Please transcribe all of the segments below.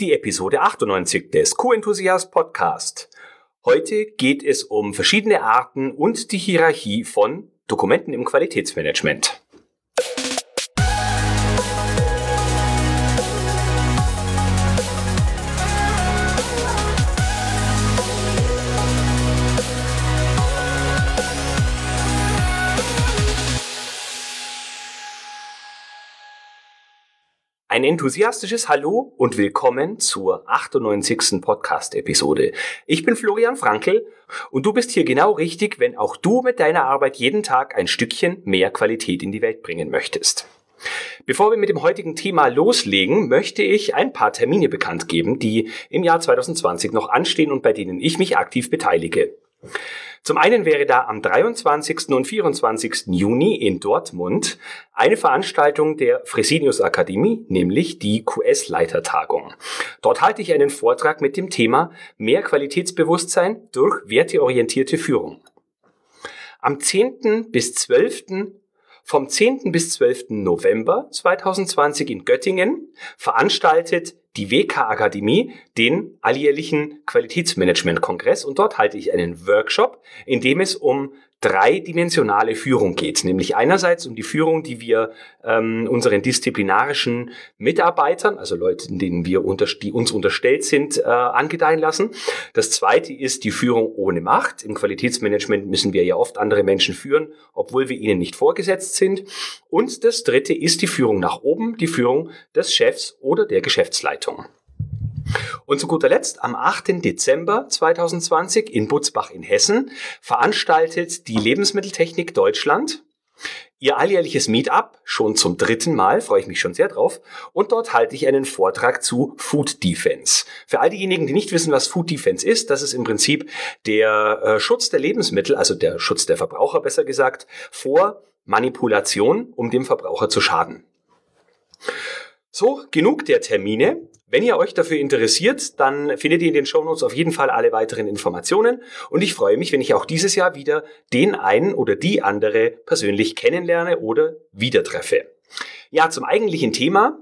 die Episode 98 des Q-Enthusiast Podcast. Heute geht es um verschiedene Arten und die Hierarchie von Dokumenten im Qualitätsmanagement. Ein enthusiastisches Hallo und willkommen zur 98. Podcast-Episode. Ich bin Florian Frankl und du bist hier genau richtig, wenn auch du mit deiner Arbeit jeden Tag ein Stückchen mehr Qualität in die Welt bringen möchtest. Bevor wir mit dem heutigen Thema loslegen, möchte ich ein paar Termine bekannt geben, die im Jahr 2020 noch anstehen und bei denen ich mich aktiv beteilige. Zum einen wäre da am 23. und 24. Juni in Dortmund eine Veranstaltung der Fresenius Akademie, nämlich die QS-Leitertagung. Dort halte ich einen Vortrag mit dem Thema Mehr Qualitätsbewusstsein durch werteorientierte Führung. Am 10. bis 12. Vom 10. bis 12. November 2020 in Göttingen veranstaltet die WK-Akademie den alljährlichen Qualitätsmanagement-Kongress und dort halte ich einen Workshop, in dem es um dreidimensionale Führung geht. Nämlich einerseits um die Führung, die wir ähm, unseren disziplinarischen Mitarbeitern, also Leuten, denen wir unter, die uns unterstellt sind, äh, angedeihen lassen. Das zweite ist die Führung ohne Macht. Im Qualitätsmanagement müssen wir ja oft andere Menschen führen, obwohl wir ihnen nicht vorgesetzt sind. Und das dritte ist die Führung nach oben, die Führung des Chefs oder der Geschäftsleitung. Und zu guter Letzt, am 8. Dezember 2020 in Butzbach in Hessen veranstaltet die Lebensmitteltechnik Deutschland ihr alljährliches Meetup, schon zum dritten Mal, freue ich mich schon sehr drauf. Und dort halte ich einen Vortrag zu Food Defense. Für all diejenigen, die nicht wissen, was Food Defense ist, das ist im Prinzip der äh, Schutz der Lebensmittel, also der Schutz der Verbraucher besser gesagt, vor Manipulation, um dem Verbraucher zu schaden. So, genug der Termine. Wenn ihr euch dafür interessiert, dann findet ihr in den Shownotes auf jeden Fall alle weiteren Informationen und ich freue mich, wenn ich auch dieses Jahr wieder den einen oder die andere persönlich kennenlerne oder wieder treffe. Ja, zum eigentlichen Thema.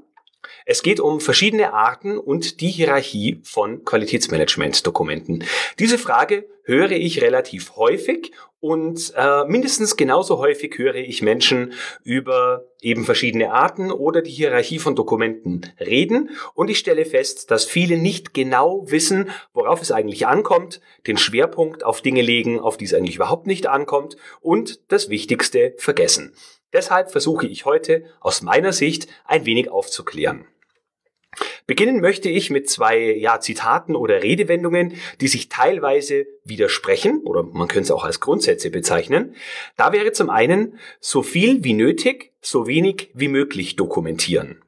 Es geht um verschiedene Arten und die Hierarchie von Qualitätsmanagement-Dokumenten. Diese Frage höre ich relativ häufig und äh, mindestens genauso häufig höre ich Menschen über eben verschiedene Arten oder die Hierarchie von Dokumenten reden und ich stelle fest, dass viele nicht genau wissen, worauf es eigentlich ankommt, den Schwerpunkt auf Dinge legen, auf die es eigentlich überhaupt nicht ankommt und das Wichtigste vergessen. Deshalb versuche ich heute aus meiner Sicht ein wenig aufzuklären. Beginnen möchte ich mit zwei ja, Zitaten oder Redewendungen, die sich teilweise widersprechen oder man könnte es auch als Grundsätze bezeichnen. Da wäre zum einen so viel wie nötig, so wenig wie möglich dokumentieren.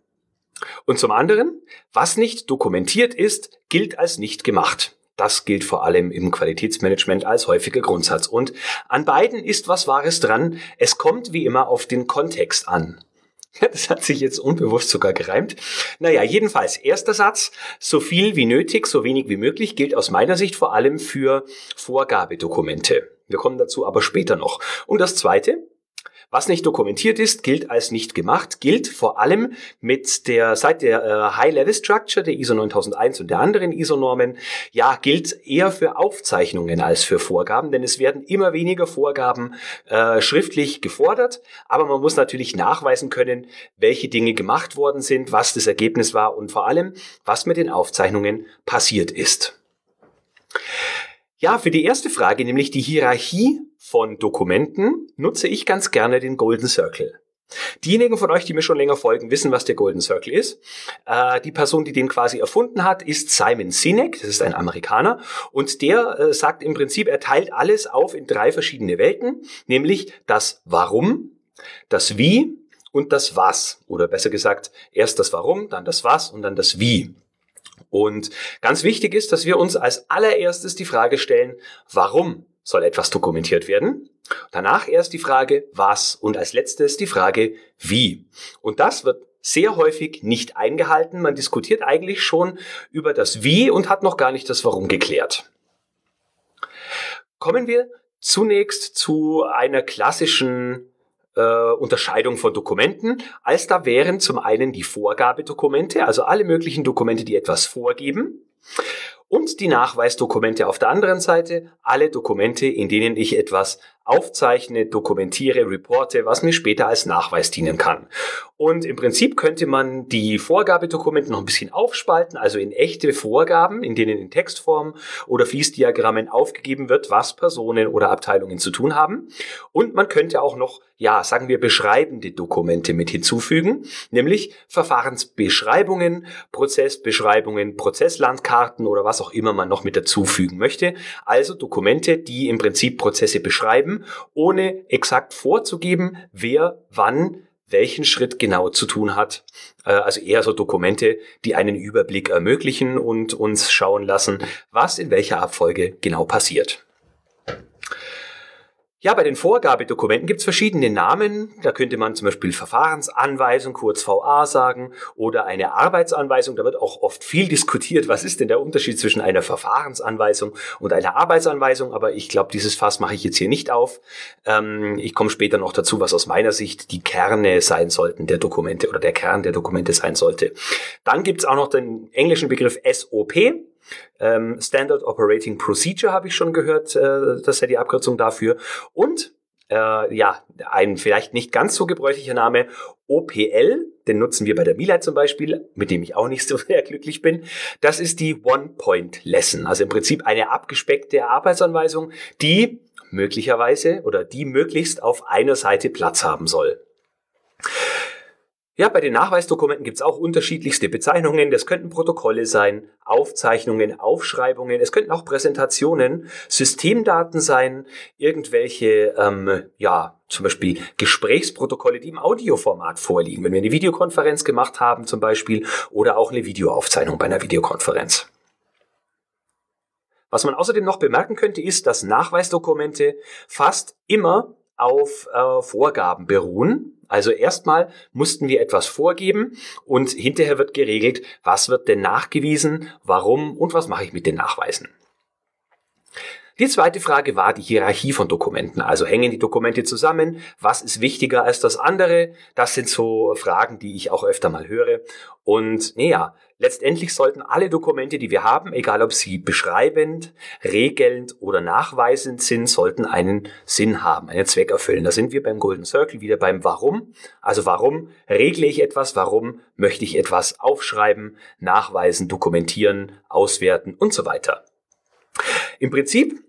Und zum anderen, was nicht dokumentiert ist, gilt als nicht gemacht. Das gilt vor allem im Qualitätsmanagement als häufiger Grundsatz. Und an beiden ist was Wahres dran. Es kommt wie immer auf den Kontext an. Das hat sich jetzt unbewusst sogar gereimt. Naja, jedenfalls, erster Satz, so viel wie nötig, so wenig wie möglich, gilt aus meiner Sicht vor allem für Vorgabedokumente. Wir kommen dazu aber später noch. Und das zweite, was nicht dokumentiert ist, gilt als nicht gemacht, gilt vor allem mit der, seit der äh, High-Level-Structure der ISO 9001 und der anderen ISO-Normen, ja, gilt eher für Aufzeichnungen als für Vorgaben, denn es werden immer weniger Vorgaben äh, schriftlich gefordert, aber man muss natürlich nachweisen können, welche Dinge gemacht worden sind, was das Ergebnis war und vor allem, was mit den Aufzeichnungen passiert ist. Ja, für die erste Frage, nämlich die Hierarchie von Dokumenten, nutze ich ganz gerne den Golden Circle. Diejenigen von euch, die mir schon länger folgen, wissen, was der Golden Circle ist. Äh, die Person, die den quasi erfunden hat, ist Simon Sinek. Das ist ein Amerikaner. Und der äh, sagt im Prinzip, er teilt alles auf in drei verschiedene Welten, nämlich das Warum, das Wie und das Was. Oder besser gesagt, erst das Warum, dann das Was und dann das Wie. Und ganz wichtig ist, dass wir uns als allererstes die Frage stellen, warum soll etwas dokumentiert werden? Danach erst die Frage, was und als letztes die Frage, wie. Und das wird sehr häufig nicht eingehalten. Man diskutiert eigentlich schon über das Wie und hat noch gar nicht das Warum geklärt. Kommen wir zunächst zu einer klassischen äh, Unterscheidung von Dokumenten, als da wären zum einen die Vorgabedokumente, also alle möglichen Dokumente, die etwas vorgeben, und die Nachweisdokumente auf der anderen Seite, alle Dokumente, in denen ich etwas aufzeichne, dokumentiere, reporte, was mir später als Nachweis dienen kann. Und im Prinzip könnte man die Vorgabedokumente noch ein bisschen aufspalten, also in echte Vorgaben, in denen in Textform oder Fließdiagrammen aufgegeben wird, was Personen oder Abteilungen zu tun haben. Und man könnte auch noch, ja, sagen wir, beschreibende Dokumente mit hinzufügen, nämlich Verfahrensbeschreibungen, Prozessbeschreibungen, Prozesslandkarten oder was auch immer man noch mit dazufügen möchte. Also Dokumente, die im Prinzip Prozesse beschreiben ohne exakt vorzugeben, wer wann welchen Schritt genau zu tun hat. Äh, also eher so Dokumente, die einen Überblick ermöglichen und uns schauen lassen, was in welcher Abfolge genau passiert. Ja, bei den Vorgabedokumenten gibt es verschiedene Namen. Da könnte man zum Beispiel Verfahrensanweisung, kurz VA sagen, oder eine Arbeitsanweisung. Da wird auch oft viel diskutiert, was ist denn der Unterschied zwischen einer Verfahrensanweisung und einer Arbeitsanweisung. Aber ich glaube, dieses Fass mache ich jetzt hier nicht auf. Ähm, ich komme später noch dazu, was aus meiner Sicht die Kerne sein sollten der Dokumente oder der Kern der Dokumente sein sollte. Dann gibt es auch noch den englischen Begriff SOP. Ähm, Standard Operating Procedure habe ich schon gehört, äh, das ist ja die Abkürzung dafür. Und äh, ja, ein vielleicht nicht ganz so gebräuchlicher Name, OPL, den nutzen wir bei der Milite zum Beispiel, mit dem ich auch nicht so sehr glücklich bin. Das ist die One-Point-Lesson, also im Prinzip eine abgespeckte Arbeitsanweisung, die möglicherweise oder die möglichst auf einer Seite Platz haben soll. Ja, bei den Nachweisdokumenten gibt's auch unterschiedlichste Bezeichnungen. Das könnten Protokolle sein, Aufzeichnungen, Aufschreibungen, es könnten auch Präsentationen, Systemdaten sein, irgendwelche, ähm, ja, zum Beispiel Gesprächsprotokolle, die im Audioformat vorliegen, wenn wir eine Videokonferenz gemacht haben zum Beispiel oder auch eine Videoaufzeichnung bei einer Videokonferenz. Was man außerdem noch bemerken könnte, ist, dass Nachweisdokumente fast immer auf äh, Vorgaben beruhen. Also erstmal mussten wir etwas vorgeben und hinterher wird geregelt, was wird denn nachgewiesen, warum und was mache ich mit den Nachweisen. Die zweite Frage war die Hierarchie von Dokumenten. Also hängen die Dokumente zusammen? Was ist wichtiger als das andere? Das sind so Fragen, die ich auch öfter mal höre. Und naja, letztendlich sollten alle Dokumente, die wir haben, egal ob sie beschreibend, regelnd oder nachweisend sind, sollten einen Sinn haben, einen Zweck erfüllen. Da sind wir beim Golden Circle wieder beim Warum. Also warum regle ich etwas? Warum möchte ich etwas aufschreiben, nachweisen, dokumentieren, auswerten und so weiter? Im Prinzip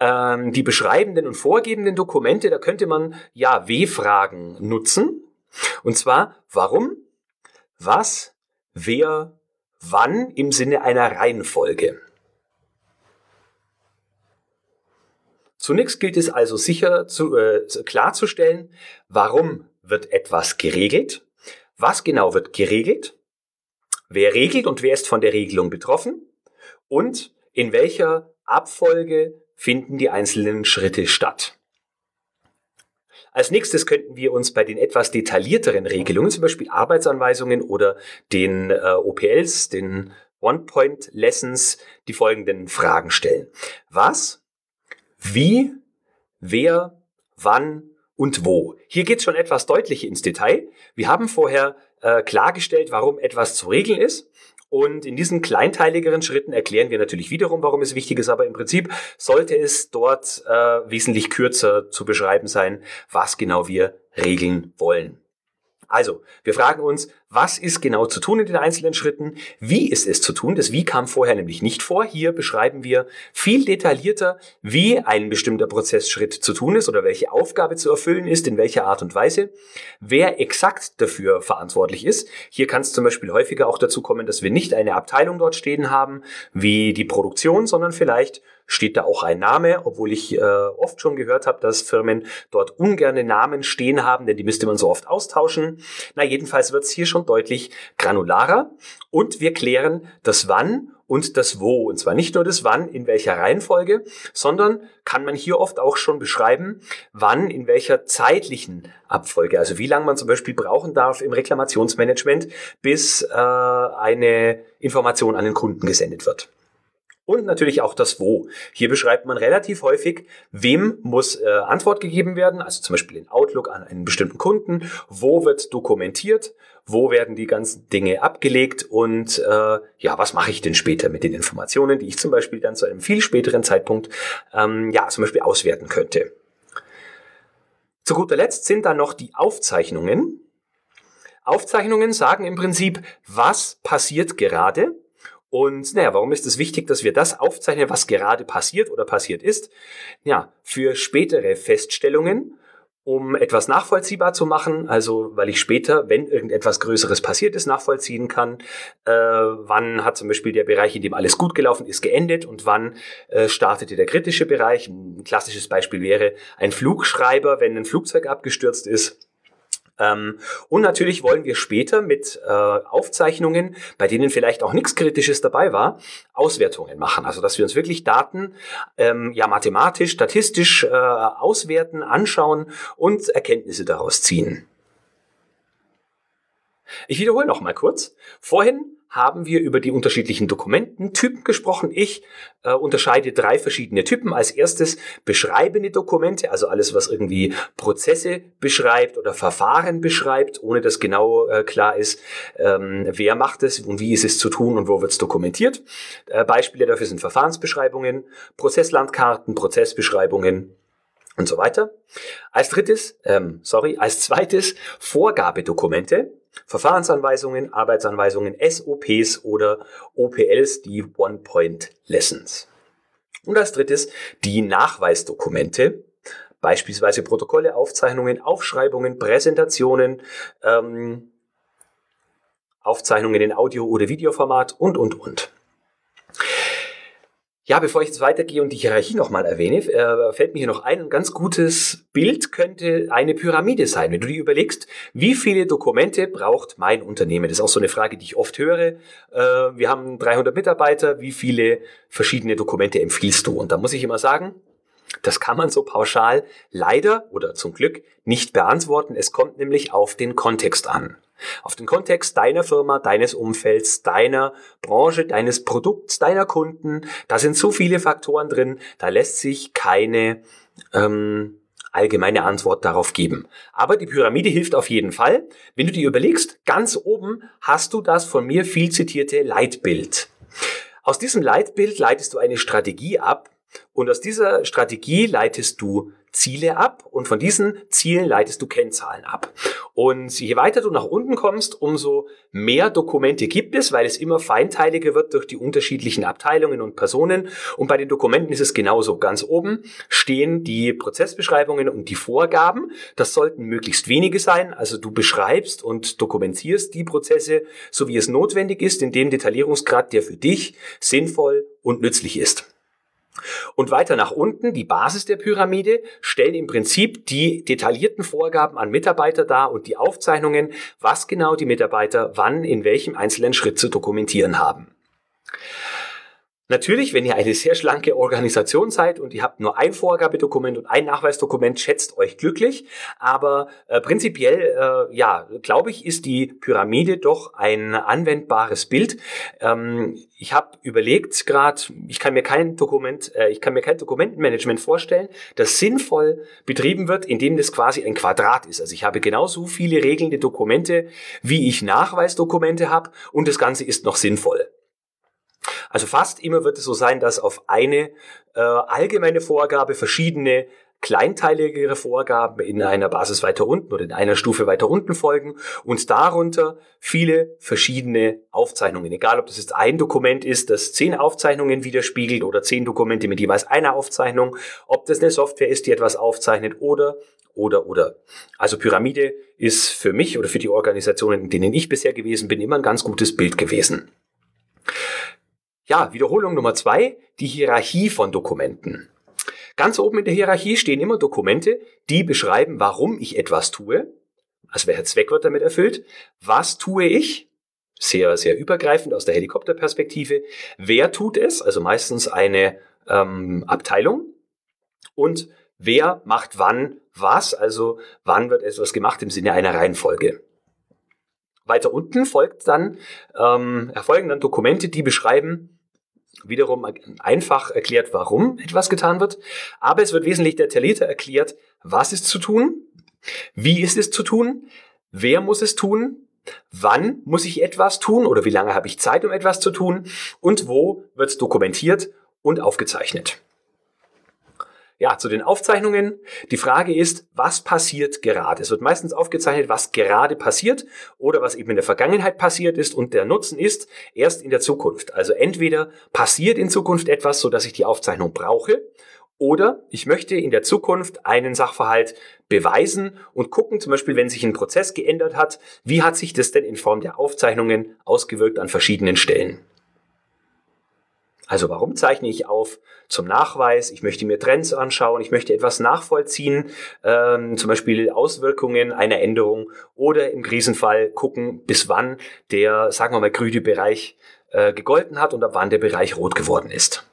ähm, die beschreibenden und vorgebenden Dokumente, da könnte man ja W-Fragen nutzen. Und zwar, warum, was, wer, wann im Sinne einer Reihenfolge. Zunächst gilt es also sicher zu, äh, klarzustellen, warum wird etwas geregelt, was genau wird geregelt, wer regelt und wer ist von der Regelung betroffen und in welcher Abfolge finden die einzelnen Schritte statt. Als nächstes könnten wir uns bei den etwas detaillierteren Regelungen, zum Beispiel Arbeitsanweisungen oder den äh, OPLs, den One-Point-Lessons, die folgenden Fragen stellen. Was, wie, wer, wann und wo. Hier geht es schon etwas deutlicher ins Detail. Wir haben vorher äh, klargestellt, warum etwas zu regeln ist. Und in diesen kleinteiligeren Schritten erklären wir natürlich wiederum, warum es wichtig ist, aber im Prinzip sollte es dort äh, wesentlich kürzer zu beschreiben sein, was genau wir regeln wollen. Also, wir fragen uns, was ist genau zu tun in den einzelnen Schritten? Wie ist es zu tun? Das Wie kam vorher nämlich nicht vor. Hier beschreiben wir viel detaillierter, wie ein bestimmter Prozessschritt zu tun ist oder welche Aufgabe zu erfüllen ist, in welcher Art und Weise, wer exakt dafür verantwortlich ist. Hier kann es zum Beispiel häufiger auch dazu kommen, dass wir nicht eine Abteilung dort stehen haben, wie die Produktion, sondern vielleicht steht da auch ein Name, obwohl ich äh, oft schon gehört habe, dass Firmen dort ungerne Namen stehen haben, denn die müsste man so oft austauschen. Na, jedenfalls wird es hier schon deutlich granularer und wir klären das Wann und das Wo. Und zwar nicht nur das Wann in welcher Reihenfolge, sondern kann man hier oft auch schon beschreiben, wann in welcher zeitlichen Abfolge. Also wie lange man zum Beispiel brauchen darf im Reklamationsmanagement, bis äh, eine Information an den Kunden gesendet wird. Und natürlich auch das Wo. Hier beschreibt man relativ häufig, wem muss äh, Antwort gegeben werden, also zum Beispiel in Outlook an einen bestimmten Kunden, wo wird dokumentiert, wo werden die ganzen Dinge abgelegt und äh, ja, was mache ich denn später mit den Informationen, die ich zum Beispiel dann zu einem viel späteren Zeitpunkt ähm, ja zum Beispiel auswerten könnte. Zu guter Letzt sind dann noch die Aufzeichnungen. Aufzeichnungen sagen im Prinzip, was passiert gerade und naja, warum ist es wichtig, dass wir das aufzeichnen, was gerade passiert oder passiert ist? Ja, für spätere Feststellungen, um etwas nachvollziehbar zu machen, also weil ich später, wenn irgendetwas Größeres passiert ist, nachvollziehen kann, äh, wann hat zum Beispiel der Bereich, in dem alles gut gelaufen ist, geendet und wann äh, startete der kritische Bereich. Ein klassisches Beispiel wäre ein Flugschreiber, wenn ein Flugzeug abgestürzt ist und natürlich wollen wir später mit äh, Aufzeichnungen, bei denen vielleicht auch nichts Kritisches dabei war, Auswertungen machen. Also dass wir uns wirklich Daten ähm, ja mathematisch, statistisch äh, auswerten, anschauen und Erkenntnisse daraus ziehen. Ich wiederhole noch mal kurz. Vorhin haben wir über die unterschiedlichen Dokumententypen gesprochen. Ich äh, unterscheide drei verschiedene Typen. Als erstes beschreibende Dokumente, also alles, was irgendwie Prozesse beschreibt oder Verfahren beschreibt, ohne dass genau äh, klar ist, ähm, wer macht es und wie ist es zu tun und wo wird es dokumentiert. Äh, Beispiele dafür sind Verfahrensbeschreibungen, Prozesslandkarten, Prozessbeschreibungen und so weiter. Als drittes, ähm, sorry, als zweites Vorgabedokumente. Verfahrensanweisungen, Arbeitsanweisungen, SOPs oder OPLs, die One-Point-Lessons. Und als drittes die Nachweisdokumente, beispielsweise Protokolle, Aufzeichnungen, Aufschreibungen, Präsentationen, ähm, Aufzeichnungen in Audio- oder Videoformat und, und, und. Ja, bevor ich jetzt weitergehe und die Hierarchie nochmal erwähne, äh, fällt mir hier noch ein, ein ganz gutes Bild könnte eine Pyramide sein. Wenn du dir überlegst, wie viele Dokumente braucht mein Unternehmen? Das ist auch so eine Frage, die ich oft höre. Äh, wir haben 300 Mitarbeiter, wie viele verschiedene Dokumente empfiehlst du? Und da muss ich immer sagen, das kann man so pauschal leider oder zum Glück nicht beantworten. Es kommt nämlich auf den Kontext an auf den Kontext deiner Firma, deines Umfelds, deiner Branche, deines Produkts, deiner Kunden. Da sind so viele Faktoren drin, da lässt sich keine ähm, allgemeine Antwort darauf geben. Aber die Pyramide hilft auf jeden Fall. Wenn du dir überlegst, ganz oben hast du das von mir viel zitierte Leitbild. Aus diesem Leitbild leitest du eine Strategie ab und aus dieser Strategie leitest du Ziele ab und von diesen Zielen leitest du Kennzahlen ab. Und je weiter du nach unten kommst, umso mehr Dokumente gibt es, weil es immer feinteiliger wird durch die unterschiedlichen Abteilungen und Personen. Und bei den Dokumenten ist es genauso. Ganz oben stehen die Prozessbeschreibungen und die Vorgaben. Das sollten möglichst wenige sein. Also du beschreibst und dokumentierst die Prozesse, so wie es notwendig ist, in dem Detaillierungsgrad, der für dich sinnvoll und nützlich ist. Und weiter nach unten, die Basis der Pyramide, stellen im Prinzip die detaillierten Vorgaben an Mitarbeiter dar und die Aufzeichnungen, was genau die Mitarbeiter wann in welchem einzelnen Schritt zu dokumentieren haben. Natürlich, wenn ihr eine sehr schlanke Organisation seid und ihr habt nur ein Vorgabedokument und ein Nachweisdokument, schätzt euch glücklich. Aber äh, prinzipiell, äh, ja, glaube ich, ist die Pyramide doch ein anwendbares Bild. Ähm, ich habe überlegt gerade, ich kann mir kein Dokument, äh, ich kann mir kein Dokumentenmanagement vorstellen, das sinnvoll betrieben wird, indem das quasi ein Quadrat ist. Also ich habe genauso viele regelnde Dokumente, wie ich Nachweisdokumente habe und das Ganze ist noch sinnvoll. Also fast immer wird es so sein, dass auf eine äh, allgemeine Vorgabe verschiedene kleinteiligere Vorgaben in einer Basis weiter unten oder in einer Stufe weiter unten folgen und darunter viele verschiedene Aufzeichnungen. Egal, ob das jetzt ein Dokument ist, das zehn Aufzeichnungen widerspiegelt oder zehn Dokumente mit jeweils einer Aufzeichnung, ob das eine Software ist, die etwas aufzeichnet oder oder oder. Also Pyramide ist für mich oder für die Organisationen, in denen ich bisher gewesen bin, immer ein ganz gutes Bild gewesen. Ja, Wiederholung Nummer zwei, die Hierarchie von Dokumenten. Ganz oben in der Hierarchie stehen immer Dokumente, die beschreiben, warum ich etwas tue. Also welcher Zweck wird damit erfüllt? Was tue ich? Sehr, sehr übergreifend aus der Helikopterperspektive. Wer tut es? Also meistens eine ähm, Abteilung. Und wer macht wann was? Also wann wird etwas gemacht im Sinne einer Reihenfolge. Weiter unten folgt dann, ähm, erfolgen dann Dokumente, die beschreiben, wiederum einfach erklärt, warum etwas getan wird, aber es wird wesentlich detaillierter erklärt, was ist zu tun, wie ist es zu tun, wer muss es tun, wann muss ich etwas tun oder wie lange habe ich Zeit, um etwas zu tun und wo wird es dokumentiert und aufgezeichnet. Ja, zu den Aufzeichnungen. Die Frage ist, was passiert gerade? Es wird meistens aufgezeichnet, was gerade passiert oder was eben in der Vergangenheit passiert ist und der Nutzen ist erst in der Zukunft. Also entweder passiert in Zukunft etwas, so dass ich die Aufzeichnung brauche oder ich möchte in der Zukunft einen Sachverhalt beweisen und gucken, zum Beispiel, wenn sich ein Prozess geändert hat, wie hat sich das denn in Form der Aufzeichnungen ausgewirkt an verschiedenen Stellen. Also warum zeichne ich auf? Zum Nachweis, ich möchte mir Trends anschauen, ich möchte etwas nachvollziehen, ähm, zum Beispiel Auswirkungen einer Änderung oder im Krisenfall gucken, bis wann der, sagen wir mal, grüne Bereich äh, gegolten hat und ab wann der Bereich rot geworden ist.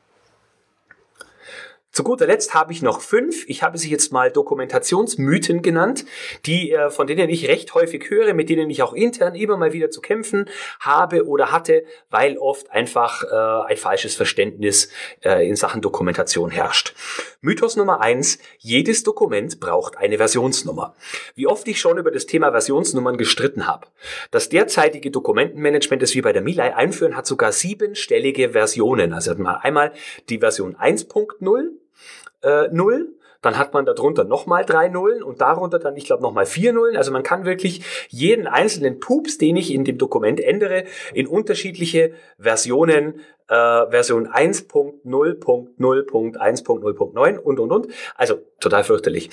Zu guter Letzt habe ich noch fünf. Ich habe sie jetzt mal Dokumentationsmythen genannt, die äh, von denen ich recht häufig höre, mit denen ich auch intern immer mal wieder zu kämpfen habe oder hatte, weil oft einfach äh, ein falsches Verständnis äh, in Sachen Dokumentation herrscht. Mythos Nummer eins: Jedes Dokument braucht eine Versionsnummer. Wie oft ich schon über das Thema Versionsnummern gestritten habe. Das derzeitige Dokumentenmanagement, das wir bei der Milai einführen, hat sogar siebenstellige Versionen. Also hat einmal die Version 1.0 äh, 0. Dann hat man darunter nochmal drei Nullen und darunter dann, ich glaube, nochmal vier Nullen. Also man kann wirklich jeden einzelnen Pups, den ich in dem Dokument ändere, in unterschiedliche Versionen, äh, Version 1.0.0.1.0.9 und, und, und. Also total fürchterlich.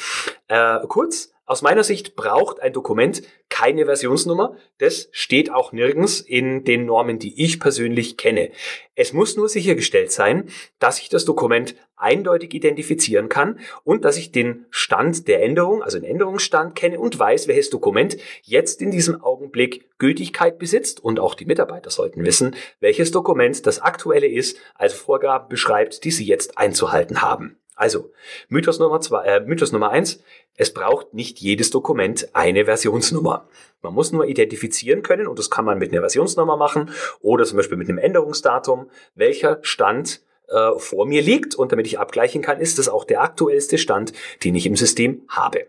Äh, kurz, aus meiner Sicht braucht ein Dokument keine Versionsnummer. Das steht auch nirgends in den Normen, die ich persönlich kenne. Es muss nur sichergestellt sein, dass ich das Dokument eindeutig identifizieren kann und dass ich den Stand der Änderung, also den Änderungsstand kenne und weiß, welches Dokument jetzt in diesem Augenblick Gültigkeit besitzt und auch die Mitarbeiter sollten wissen, welches Dokument das aktuelle ist, also Vorgaben beschreibt, die sie jetzt einzuhalten haben. Also, Mythos Nummer zwei, äh, Mythos Nummer eins, es braucht nicht jedes Dokument eine Versionsnummer. Man muss nur identifizieren können, und das kann man mit einer Versionsnummer machen oder zum Beispiel mit einem Änderungsdatum, welcher Stand äh, vor mir liegt. Und damit ich abgleichen kann, ist das auch der aktuellste Stand, den ich im System habe.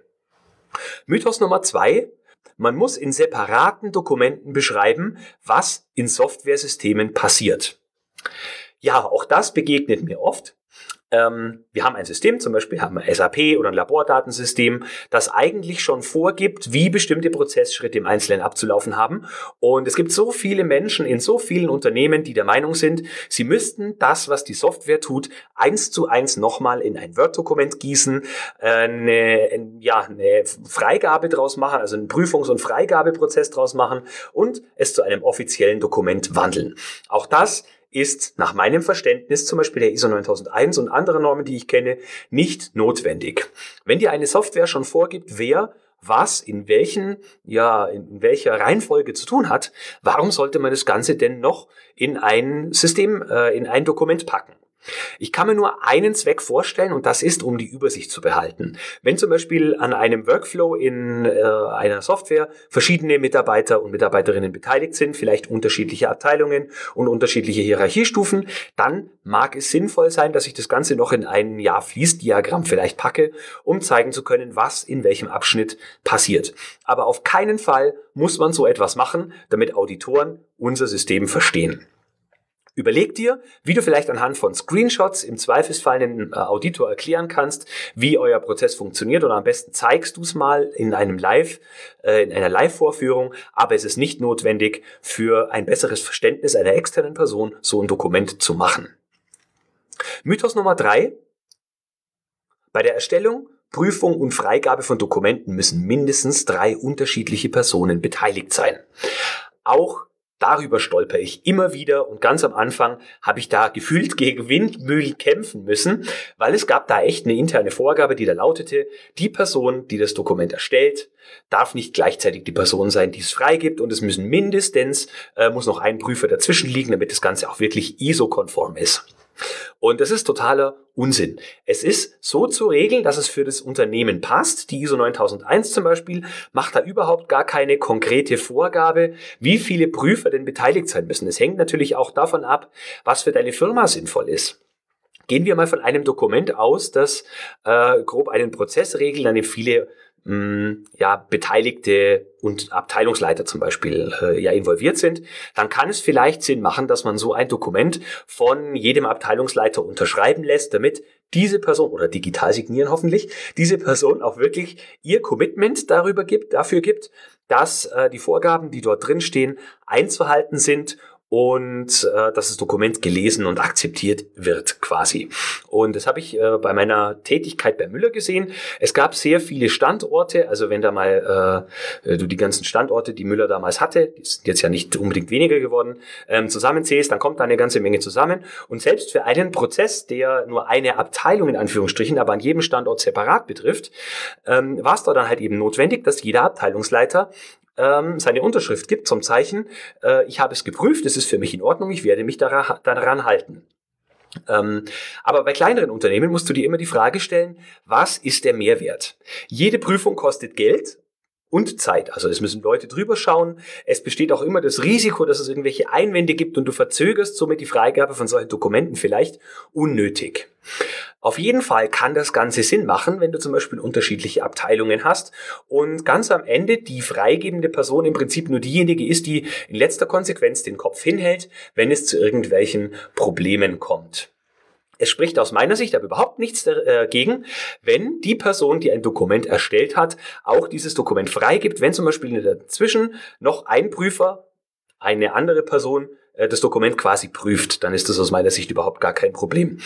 Mythos Nummer zwei, man muss in separaten Dokumenten beschreiben, was in Softwaresystemen passiert. Ja, auch das begegnet mir oft. Ähm, wir haben ein System, zum Beispiel haben wir SAP oder ein Labordatensystem, das eigentlich schon vorgibt, wie bestimmte Prozessschritte im Einzelnen abzulaufen haben. Und es gibt so viele Menschen in so vielen Unternehmen, die der Meinung sind, sie müssten das, was die Software tut, eins zu eins nochmal in ein Word-Dokument gießen, eine, ja, eine Freigabe draus machen, also einen Prüfungs- und Freigabeprozess draus machen und es zu einem offiziellen Dokument wandeln. Auch das ist nach meinem Verständnis, zum Beispiel der ISO 9001 und andere Normen, die ich kenne, nicht notwendig. Wenn dir eine Software schon vorgibt, wer was in welchen, ja, in welcher Reihenfolge zu tun hat, warum sollte man das Ganze denn noch in ein System, äh, in ein Dokument packen? Ich kann mir nur einen Zweck vorstellen und das ist, um die Übersicht zu behalten. Wenn zum Beispiel an einem Workflow in äh, einer Software verschiedene Mitarbeiter und Mitarbeiterinnen beteiligt sind, vielleicht unterschiedliche Abteilungen und unterschiedliche Hierarchiestufen, dann mag es sinnvoll sein, dass ich das Ganze noch in ein ja, Fließdiagramm vielleicht packe, um zeigen zu können, was in welchem Abschnitt passiert. Aber auf keinen Fall muss man so etwas machen, damit Auditoren unser System verstehen. Überleg dir, wie du vielleicht anhand von Screenshots im Zweifelsfall einem äh, Auditor erklären kannst, wie euer Prozess funktioniert oder am besten zeigst du es mal in einem Live, äh, in einer Live-Vorführung, aber es ist nicht notwendig für ein besseres Verständnis einer externen Person so ein Dokument zu machen. Mythos Nummer drei. Bei der Erstellung Prüfung und Freigabe von Dokumenten müssen mindestens drei unterschiedliche Personen beteiligt sein. Auch darüber stolper ich immer wieder und ganz am Anfang habe ich da gefühlt gegen Windmühlen kämpfen müssen, weil es gab da echt eine interne Vorgabe, die da lautete, die Person, die das Dokument erstellt, darf nicht gleichzeitig die Person sein, die es freigibt und es müssen mindestens, äh, muss noch ein Prüfer dazwischen liegen, damit das Ganze auch wirklich ISO-konform ist. Und das ist totaler Unsinn. Es ist so zu regeln, dass es für das Unternehmen passt. Die ISO 9001 zum Beispiel macht da überhaupt gar keine konkrete Vorgabe, wie viele Prüfer denn beteiligt sein müssen. Es hängt natürlich auch davon ab, was für deine Firma sinnvoll ist. Gehen wir mal von einem Dokument aus, das äh, grob einen Prozess regelt, an dem viele ja, Beteiligte und Abteilungsleiter zum Beispiel äh, ja involviert sind, dann kann es vielleicht Sinn machen, dass man so ein Dokument von jedem Abteilungsleiter unterschreiben lässt, damit diese Person oder digital signieren hoffentlich, diese Person auch wirklich ihr Commitment darüber gibt, dafür gibt, dass äh, die Vorgaben, die dort drin stehen, einzuhalten sind und äh, dass das Dokument gelesen und akzeptiert wird quasi. Und das habe ich äh, bei meiner Tätigkeit bei Müller gesehen. Es gab sehr viele Standorte, also wenn da mal äh, du die ganzen Standorte, die Müller damals hatte, die sind jetzt ja nicht unbedingt weniger geworden, ähm, zusammenzählst, dann kommt da eine ganze Menge zusammen. Und selbst für einen Prozess, der nur eine Abteilung in Anführungsstrichen, aber an jedem Standort separat betrifft, ähm, war es da dann halt eben notwendig, dass jeder Abteilungsleiter ähm, seine Unterschrift gibt zum Zeichen, äh, ich habe es geprüft, es ist für mich in Ordnung, ich werde mich daran, daran halten. Ähm, aber bei kleineren Unternehmen musst du dir immer die Frage stellen, was ist der Mehrwert? Jede Prüfung kostet Geld und Zeit. Also es müssen Leute drüber schauen. Es besteht auch immer das Risiko, dass es irgendwelche Einwände gibt und du verzögerst somit die Freigabe von solchen Dokumenten vielleicht unnötig. Auf jeden Fall kann das Ganze Sinn machen, wenn du zum Beispiel unterschiedliche Abteilungen hast und ganz am Ende die freigebende Person im Prinzip nur diejenige ist, die in letzter Konsequenz den Kopf hinhält, wenn es zu irgendwelchen Problemen kommt. Es spricht aus meiner Sicht aber überhaupt nichts dagegen, wenn die Person, die ein Dokument erstellt hat, auch dieses Dokument freigibt, wenn zum Beispiel dazwischen noch ein Prüfer, eine andere Person äh, das Dokument quasi prüft, dann ist das aus meiner Sicht überhaupt gar kein Problem.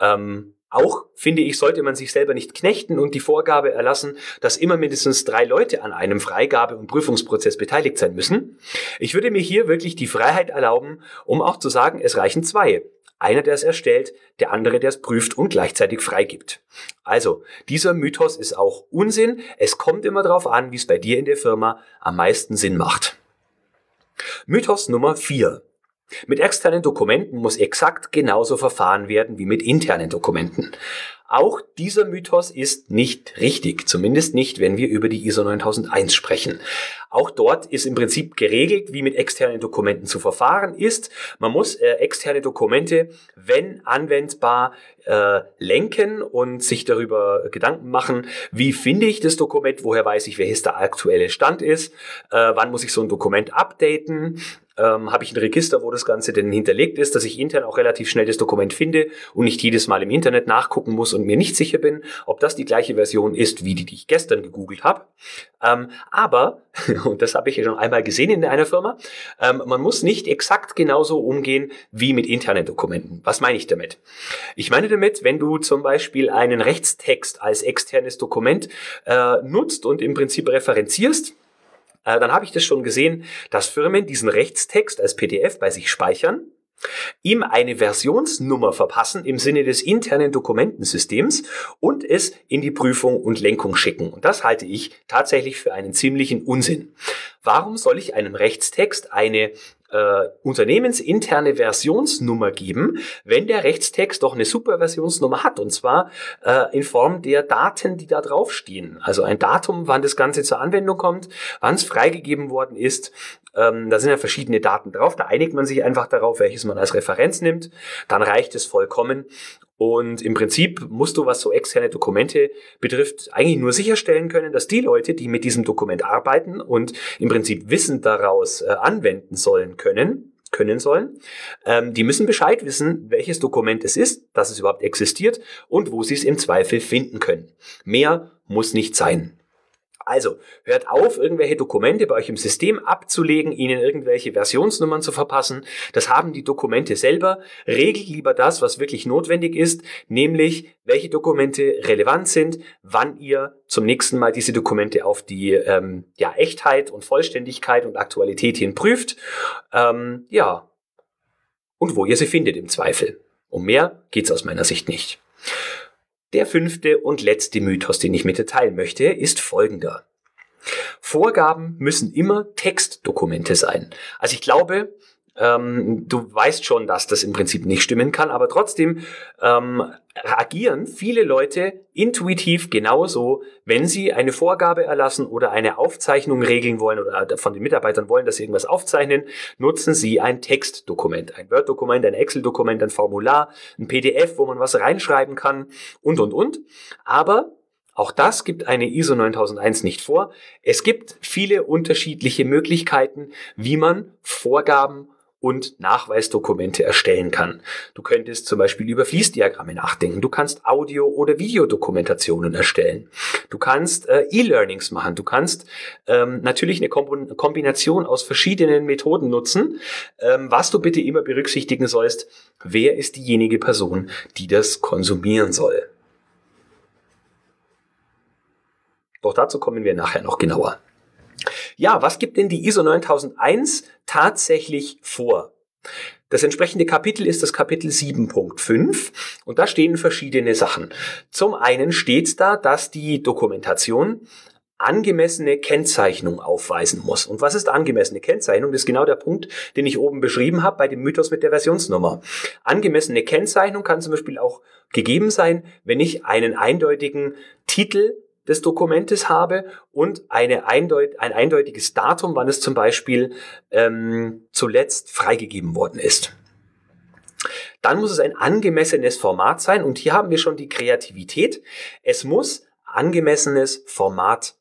Ähm, auch finde ich, sollte man sich selber nicht knechten und die Vorgabe erlassen, dass immer mindestens drei Leute an einem Freigabe- und Prüfungsprozess beteiligt sein müssen. Ich würde mir hier wirklich die Freiheit erlauben, um auch zu sagen, es reichen zwei. Einer, der es erstellt, der andere, der es prüft und gleichzeitig freigibt. Also, dieser Mythos ist auch Unsinn. Es kommt immer darauf an, wie es bei dir in der Firma am meisten Sinn macht. Mythos Nummer vier: Mit externen Dokumenten muss exakt genauso verfahren werden wie mit internen Dokumenten. Auch dieser Mythos ist nicht richtig, zumindest nicht, wenn wir über die ISO 9001 sprechen. Auch dort ist im Prinzip geregelt, wie mit externen Dokumenten zu verfahren ist. Man muss äh, externe Dokumente, wenn anwendbar, äh, lenken und sich darüber Gedanken machen, wie finde ich das Dokument, woher weiß ich, welches der aktuelle Stand ist, äh, wann muss ich so ein Dokument updaten, ähm, habe ich ein Register, wo das Ganze denn hinterlegt ist, dass ich intern auch relativ schnell das Dokument finde und nicht jedes Mal im Internet nachgucken muss und mir nicht sicher bin, ob das die gleiche Version ist, wie die, die ich gestern gegoogelt habe. Ähm, aber, und das habe ich ja schon einmal gesehen in einer Firma, ähm, man muss nicht exakt genauso umgehen wie mit internen Dokumenten. Was meine ich damit? Ich meine damit, wenn du zum Beispiel einen Rechtstext als externes Dokument äh, nutzt und im Prinzip referenzierst, äh, dann habe ich das schon gesehen, dass Firmen diesen Rechtstext als PDF bei sich speichern, ihm eine Versionsnummer verpassen im Sinne des internen Dokumentensystems und es in die Prüfung und Lenkung schicken. Und das halte ich tatsächlich für einen ziemlichen Unsinn. Warum soll ich einem Rechtstext eine äh, unternehmensinterne Versionsnummer geben, wenn der Rechtstext doch eine Superversionsnummer hat und zwar äh, in Form der Daten, die da draufstehen. Also ein Datum, wann das Ganze zur Anwendung kommt, wann es freigegeben worden ist. Ähm, da sind ja verschiedene Daten drauf. Da einigt man sich einfach darauf, welches man als Referenz nimmt. Dann reicht es vollkommen und im Prinzip musst du, was so externe Dokumente betrifft, eigentlich nur sicherstellen können, dass die Leute, die mit diesem Dokument arbeiten und im Prinzip Wissen daraus äh, anwenden sollen können, können sollen, ähm, die müssen Bescheid wissen, welches Dokument es ist, dass es überhaupt existiert und wo sie es im Zweifel finden können. Mehr muss nicht sein. Also, hört auf, irgendwelche Dokumente bei euch im System abzulegen, ihnen irgendwelche Versionsnummern zu verpassen. Das haben die Dokumente selber. Regelt lieber das, was wirklich notwendig ist, nämlich welche Dokumente relevant sind, wann ihr zum nächsten Mal diese Dokumente auf die ähm, ja, Echtheit und Vollständigkeit und Aktualität hin prüft. Ähm, ja. Und wo ihr sie findet im Zweifel. Um mehr geht's aus meiner Sicht nicht. Der fünfte und letzte Mythos, den ich mit dir teilen möchte, ist folgender. Vorgaben müssen immer Textdokumente sein. Also ich glaube, Ähm, du weißt schon, dass das im Prinzip nicht stimmen kann, aber trotzdem ähm, agieren viele Leute intuitiv genauso, wenn sie eine Vorgabe erlassen oder eine Aufzeichnung regeln wollen oder von den Mitarbeitern wollen, dass sie irgendwas aufzeichnen, nutzen sie ein Textdokument, ein Word-Dokument, ein Excel-Dokument, ein Formular, ein PDF, wo man was reinschreiben kann und, und, und. Aber auch das gibt eine ISO 9001 nicht vor. Es gibt viele unterschiedliche Möglichkeiten, wie man Vorgaben und Nachweisdokumente erstellen kann. Du könntest zum Beispiel über Fließdiagramme nachdenken. Du kannst Audio- oder Videodokumentationen erstellen. Du kannst äh, E-Learnings machen. Du kannst ähm, natürlich eine Kom Kombination aus verschiedenen Methoden nutzen. Ähm, was du bitte immer berücksichtigen sollst, wer ist diejenige Person, die das konsumieren soll. Doch dazu kommen wir nachher noch genauer. Ja, was gibt denn die ISO 9001 tatsächlich vor? Das entsprechende Kapitel ist das Kapitel 7.5 und da stehen verschiedene Sachen. Zum einen steht da, dass die Dokumentation angemessene Kennzeichnung aufweisen muss. Und was ist angemessene Kennzeichnung? Das ist genau der Punkt, den ich oben beschrieben habe bei dem Mythos mit der Versionsnummer. Angemessene Kennzeichnung kann zum Beispiel auch gegeben sein, wenn ich einen eindeutigen Titel des Dokumentes habe und eine eindeut ein eindeutiges Datum, wann es zum Beispiel ähm, zuletzt freigegeben worden ist. Dann muss es ein angemessenes Format sein und hier haben wir schon die Kreativität. Es muss angemessenes Format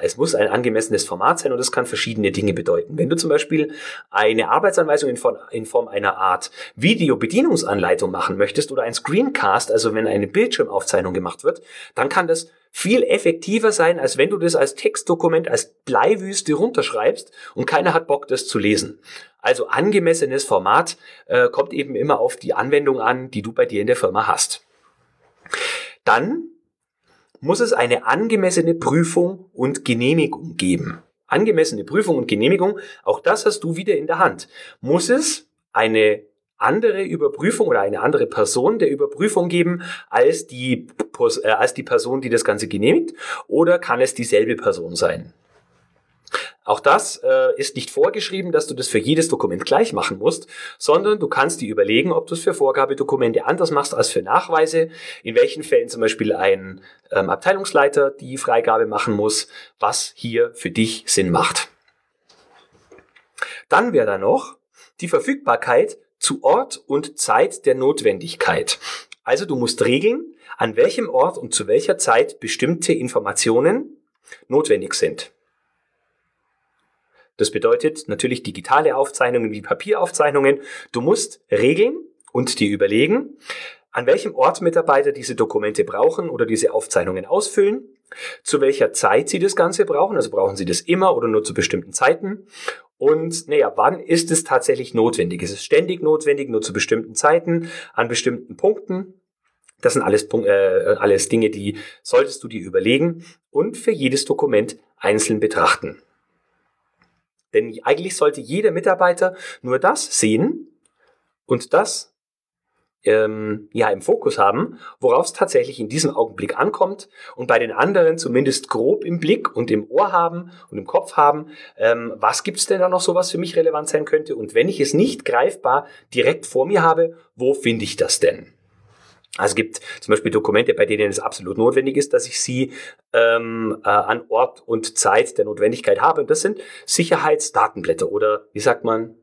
es muss ein angemessenes Format sein und das kann verschiedene Dinge bedeuten. Wenn du zum Beispiel eine Arbeitsanweisung in Form, in Form einer Art Videobedienungsanleitung machen möchtest oder ein Screencast, also wenn eine Bildschirmaufzeichnung gemacht wird, dann kann das viel effektiver sein, als wenn du das als Textdokument, als Bleiwüste runterschreibst und keiner hat Bock, das zu lesen. Also angemessenes Format äh, kommt eben immer auf die Anwendung an, die du bei dir in der Firma hast. Dann muss es eine angemessene Prüfung und Genehmigung geben. Angemessene Prüfung und Genehmigung, auch das hast du wieder in der Hand. Muss es eine andere Überprüfung oder eine andere Person der Überprüfung geben als die, äh, als die Person, die das Ganze genehmigt? Oder kann es dieselbe Person sein? Auch das äh, ist nicht vorgeschrieben, dass du das für jedes Dokument gleich machen musst, sondern du kannst dir überlegen, ob du es für Vorgabedokumente anders machst als für Nachweise, in welchen Fällen zum Beispiel ein ähm, Abteilungsleiter die Freigabe machen muss, was hier für dich Sinn macht. Dann wäre da noch die Verfügbarkeit zu Ort und Zeit der Notwendigkeit. Also du musst regeln, an welchem Ort und zu welcher Zeit bestimmte Informationen notwendig sind. Das bedeutet natürlich digitale Aufzeichnungen wie Papieraufzeichnungen. Du musst regeln und dir überlegen, an welchem Ort Mitarbeiter diese Dokumente brauchen oder diese Aufzeichnungen ausfüllen, zu welcher Zeit sie das Ganze brauchen, also brauchen sie das immer oder nur zu bestimmten Zeiten und naja, wann ist es tatsächlich notwendig? Ist es ständig notwendig, nur zu bestimmten Zeiten, an bestimmten Punkten? Das sind alles, äh, alles Dinge, die solltest du dir überlegen und für jedes Dokument einzeln betrachten. Denn eigentlich sollte jeder Mitarbeiter nur das sehen und das ähm, ja im Fokus haben, worauf es tatsächlich in diesem Augenblick ankommt und bei den anderen zumindest grob im Blick und im Ohr haben und im Kopf haben, ähm, was gibt's denn da noch so, was für mich relevant sein könnte und wenn ich es nicht greifbar direkt vor mir habe, wo finde ich das denn? Also es gibt zum Beispiel Dokumente, bei denen es absolut notwendig ist, dass ich sie ähm, äh, an Ort und Zeit der Notwendigkeit habe. Und das sind Sicherheitsdatenblätter oder wie sagt man?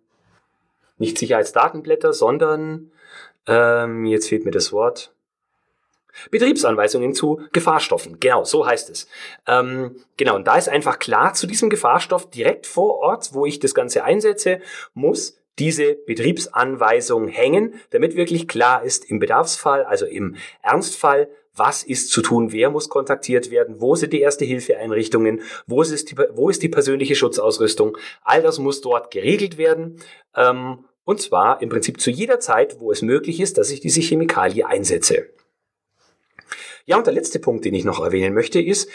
Nicht Sicherheitsdatenblätter, sondern ähm, jetzt fehlt mir das Wort. Betriebsanweisungen zu Gefahrstoffen. Genau, so heißt es. Ähm, genau, und da ist einfach klar, zu diesem Gefahrstoff direkt vor Ort, wo ich das Ganze einsetze, muss diese Betriebsanweisung hängen, damit wirklich klar ist im Bedarfsfall, also im Ernstfall, was ist zu tun, wer muss kontaktiert werden, wo sind die Erste-Hilfe-Einrichtungen, wo ist, die, wo ist die persönliche Schutzausrüstung. All das muss dort geregelt werden. Ähm, und zwar im Prinzip zu jeder Zeit, wo es möglich ist, dass ich diese Chemikalie einsetze. Ja, und der letzte Punkt, den ich noch erwähnen möchte, ist,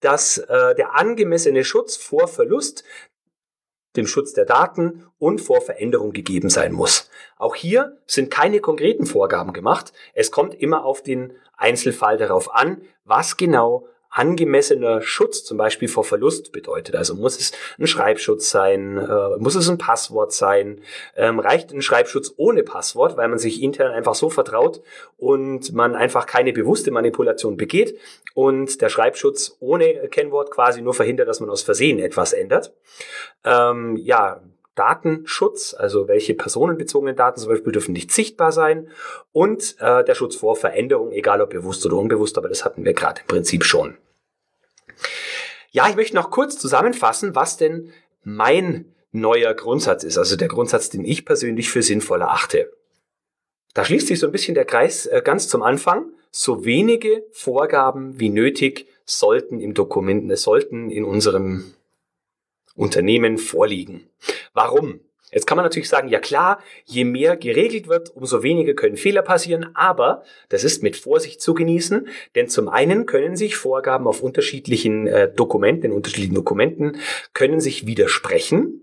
dass äh, der angemessene Schutz vor Verlust dem Schutz der Daten und vor Veränderung gegeben sein muss. Auch hier sind keine konkreten Vorgaben gemacht. Es kommt immer auf den Einzelfall darauf an, was genau angemessener Schutz zum Beispiel vor Verlust bedeutet. Also muss es ein Schreibschutz sein, äh, muss es ein Passwort sein, ähm, reicht ein Schreibschutz ohne Passwort, weil man sich intern einfach so vertraut und man einfach keine bewusste Manipulation begeht und der Schreibschutz ohne Kennwort quasi nur verhindert, dass man aus Versehen etwas ändert. Ähm, ja, Datenschutz, also welche personenbezogenen Daten zum Beispiel dürfen nicht sichtbar sein und äh, der Schutz vor Veränderung, egal ob bewusst oder unbewusst, aber das hatten wir gerade im Prinzip schon. Ja, ich möchte noch kurz zusammenfassen, was denn mein neuer Grundsatz ist, also der Grundsatz, den ich persönlich für sinnvoll erachte. Da schließt sich so ein bisschen der Kreis äh, ganz zum Anfang. So wenige Vorgaben wie nötig sollten im Dokument, sollten in unserem Unternehmen vorliegen. Warum? Jetzt kann man natürlich sagen, ja klar, je mehr geregelt wird, umso weniger können Fehler passieren, aber das ist mit Vorsicht zu genießen, denn zum einen können sich Vorgaben auf unterschiedlichen äh, Dokumenten, in unterschiedlichen Dokumenten, können sich widersprechen.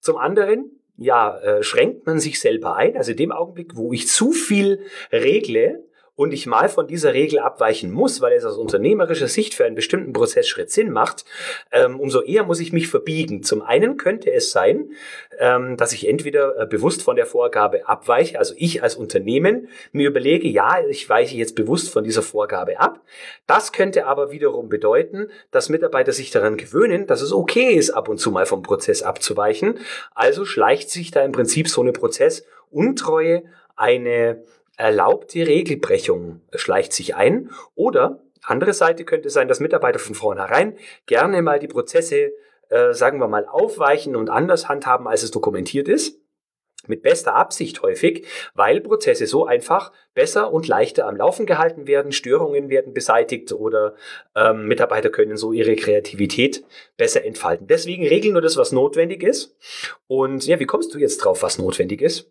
Zum anderen, ja, äh, schränkt man sich selber ein, also in dem Augenblick, wo ich zu viel regle, und ich mal von dieser Regel abweichen muss, weil es aus unternehmerischer Sicht für einen bestimmten Prozessschritt Sinn macht, ähm, umso eher muss ich mich verbiegen. Zum einen könnte es sein, ähm, dass ich entweder äh, bewusst von der Vorgabe abweiche, also ich als Unternehmen mir überlege, ja, ich weiche jetzt bewusst von dieser Vorgabe ab. Das könnte aber wiederum bedeuten, dass Mitarbeiter sich daran gewöhnen, dass es okay ist, ab und zu mal vom Prozess abzuweichen. Also schleicht sich da im Prinzip so eine Prozessuntreue, eine erlaubte Regelbrechung schleicht sich ein oder andere Seite könnte sein, dass Mitarbeiter von vornherein gerne mal die Prozesse, äh, sagen wir mal, aufweichen und anders handhaben, als es dokumentiert ist. Mit bester Absicht häufig, weil Prozesse so einfach besser und leichter am Laufen gehalten werden, Störungen werden beseitigt oder ähm, Mitarbeiter können so ihre Kreativität besser entfalten. Deswegen regeln nur das, was notwendig ist. Und ja, wie kommst du jetzt drauf, was notwendig ist?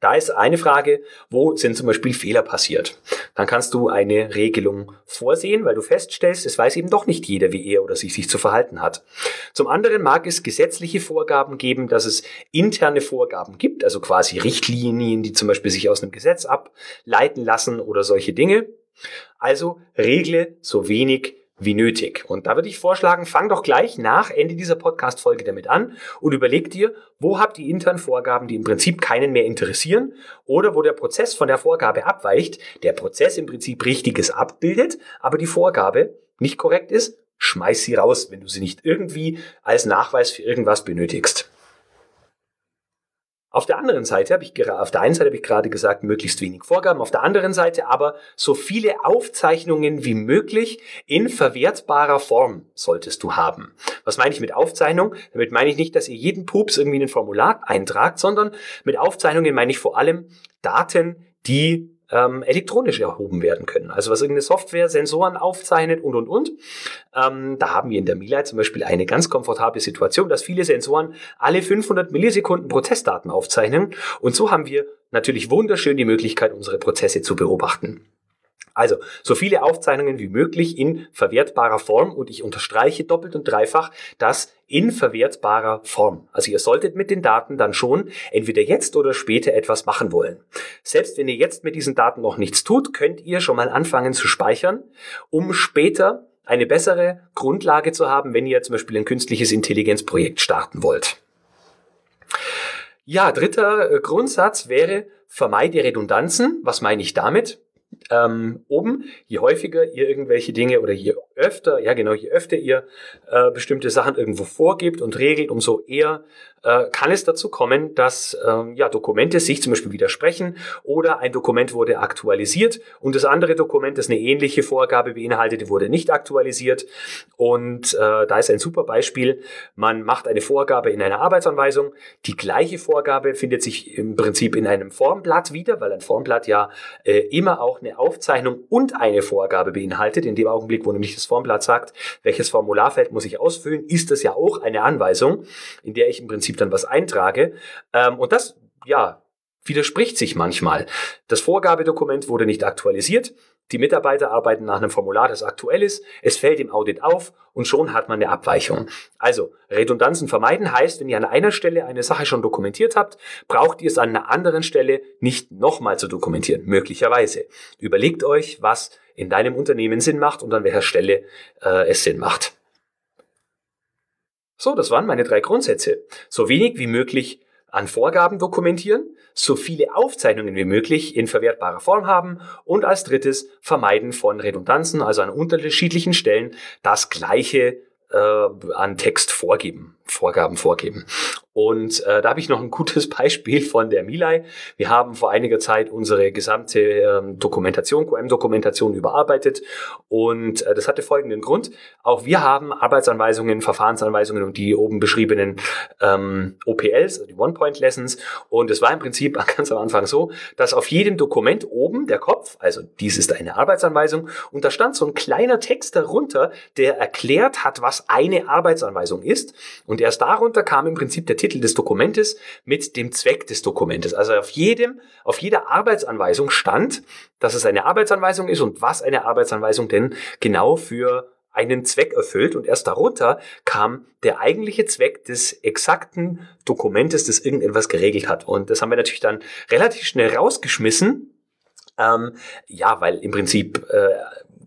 Da ist eine Frage, wo sind zum Beispiel Fehler passiert? Dann kannst du eine Regelung vorsehen, weil du feststellst, es weiß eben doch nicht jeder, wie er oder sie sich zu verhalten hat. Zum anderen mag es gesetzliche Vorgaben geben, dass es interne Vorgaben gibt, also quasi Richtlinien, die zum Beispiel sich aus einem Gesetz ableiten lassen oder solche Dinge. Also regle so wenig wie nötig. Und da würde ich vorschlagen, fang doch gleich nach Ende dieser Podcast-Folge damit an und überleg dir, wo habt ihr intern Vorgaben, die im Prinzip keinen mehr interessieren oder wo der Prozess von der Vorgabe abweicht, der Prozess im Prinzip Richtiges abbildet, aber die Vorgabe nicht korrekt ist, schmeiß sie raus, wenn du sie nicht irgendwie als Nachweis für irgendwas benötigst. Auf der anderen Seite habe ich gerade, auf der einen Seite habe ich gerade gesagt, möglichst wenig Vorgaben, auf der anderen Seite aber so viele Aufzeichnungen wie möglich in verwertbarer Form solltest du haben. Was meine ich mit Aufzeichnung? Damit meine ich nicht, dass ihr jeden Pups irgendwie in ein Formular eintragt, sondern mit Aufzeichnungen meine ich vor allem Daten, die ähm, elektronisch erhoben werden können. Also was irgendeine Software, Sensoren aufzeichnet und und und. Ähm, da haben wir in der Milite zum Beispiel eine ganz komfortable Situation, dass viele Sensoren alle 500 Millisekunden Prozessdaten aufzeichnen. Und so haben wir natürlich wunderschön die Möglichkeit, unsere Prozesse zu beobachten. Also, so viele Aufzeichnungen wie möglich in verwertbarer Form und ich unterstreiche doppelt und dreifach das in verwertbarer Form. Also ihr solltet mit den Daten dann schon entweder jetzt oder später etwas machen wollen. Selbst wenn ihr jetzt mit diesen Daten noch nichts tut, könnt ihr schon mal anfangen zu speichern, um später eine bessere Grundlage zu haben, wenn ihr zum Beispiel ein künstliches Intelligenzprojekt starten wollt. Ja, dritter äh, Grundsatz wäre, vermeide Redundanzen. Was meine ich damit? Ähm, oben, je häufiger ihr irgendwelche Dinge oder je öfter, ja genau, je öfter ihr äh, bestimmte Sachen irgendwo vorgibt und regelt, umso eher äh, kann es dazu kommen, dass ähm, ja, Dokumente sich zum Beispiel widersprechen oder ein Dokument wurde aktualisiert und das andere Dokument, das eine ähnliche Vorgabe beinhaltete, wurde nicht aktualisiert. Und äh, da ist ein super Beispiel. Man macht eine Vorgabe in einer Arbeitsanweisung. Die gleiche Vorgabe findet sich im Prinzip in einem Formblatt wieder, weil ein Formblatt ja äh, immer auch eine Aufzeichnung und eine Vorgabe beinhaltet. In dem Augenblick, wo nämlich das Formblatt sagt, welches Formularfeld muss ich ausfüllen, ist das ja auch eine Anweisung, in der ich im Prinzip dann was eintrage. Ähm, und das, ja, widerspricht sich manchmal. Das Vorgabedokument wurde nicht aktualisiert, die Mitarbeiter arbeiten nach einem Formular, das aktuell ist, es fällt im Audit auf und schon hat man eine Abweichung. Also Redundanzen vermeiden heißt, wenn ihr an einer Stelle eine Sache schon dokumentiert habt, braucht ihr es an einer anderen Stelle nicht nochmal zu dokumentieren, möglicherweise. Überlegt euch, was in deinem Unternehmen Sinn macht und an welcher Stelle äh, es Sinn macht. So, das waren meine drei Grundsätze. So wenig wie möglich an Vorgaben dokumentieren, so viele Aufzeichnungen wie möglich in verwertbarer Form haben und als drittes Vermeiden von Redundanzen, also an unterschiedlichen Stellen das gleiche äh, an Text vorgeben, Vorgaben vorgeben. Und äh, da habe ich noch ein gutes Beispiel von der Milai. Wir haben vor einiger Zeit unsere gesamte ähm, Dokumentation, QM-Dokumentation überarbeitet und äh, das hatte folgenden Grund. Auch wir haben Arbeitsanweisungen, Verfahrensanweisungen und die oben beschriebenen ähm, OPLs, also die One-Point-Lessons. Und es war im Prinzip ganz am Anfang so, dass auf jedem Dokument oben der Kopf, also dies ist eine Arbeitsanweisung, und da stand so ein kleiner Text darunter, der erklärt hat, was eine Arbeitsanweisung ist. Und erst darunter kam im Prinzip der Titel Titel des Dokumentes mit dem Zweck des Dokumentes. Also auf jedem, auf jeder Arbeitsanweisung stand, dass es eine Arbeitsanweisung ist und was eine Arbeitsanweisung denn genau für einen Zweck erfüllt und erst darunter kam der eigentliche Zweck des exakten Dokumentes, das irgendetwas geregelt hat. Und das haben wir natürlich dann relativ schnell rausgeschmissen. Ähm, ja, weil im Prinzip äh,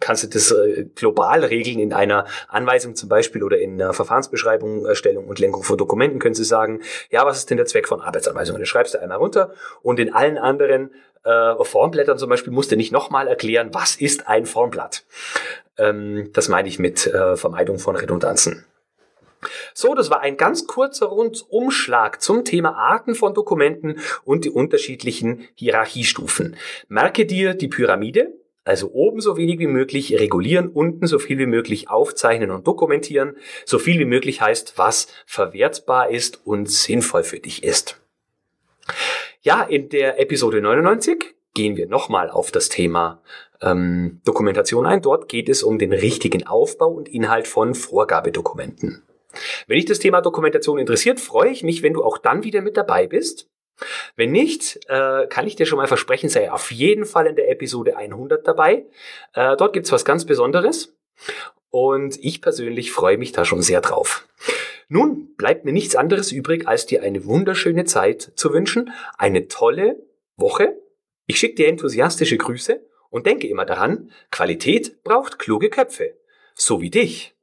kannst du das äh, global regeln in einer Anweisung zum Beispiel oder in einer Verfahrensbeschreibung, Erstellung und Lenkung von Dokumenten, können Sie sagen, ja, was ist denn der Zweck von Arbeitsanweisungen? Das schreibst du einmal runter und in allen anderen äh, Formblättern zum Beispiel musst du nicht nochmal erklären, was ist ein Formblatt. Ähm, das meine ich mit äh, Vermeidung von Redundanzen. So, das war ein ganz kurzer Rundumschlag zum Thema Arten von Dokumenten und die unterschiedlichen Hierarchiestufen. Merke dir die Pyramide, also oben so wenig wie möglich regulieren, unten so viel wie möglich aufzeichnen und dokumentieren. So viel wie möglich heißt, was verwertbar ist und sinnvoll für dich ist. Ja, in der Episode 99 gehen wir nochmal auf das Thema ähm, Dokumentation ein. Dort geht es um den richtigen Aufbau und Inhalt von Vorgabedokumenten. Wenn dich das Thema Dokumentation interessiert, freue ich mich, wenn du auch dann wieder mit dabei bist. Wenn nicht, äh, kann ich dir schon mal versprechen, sei auf jeden Fall in der Episode 100 dabei. Äh, dort gibt's was ganz Besonderes und ich persönlich freue mich da schon sehr drauf. Nun bleibt mir nichts anderes übrig, als dir eine wunderschöne Zeit zu wünschen, eine tolle Woche. Ich schicke dir enthusiastische Grüße und denke immer daran, Qualität braucht kluge Köpfe, so wie dich.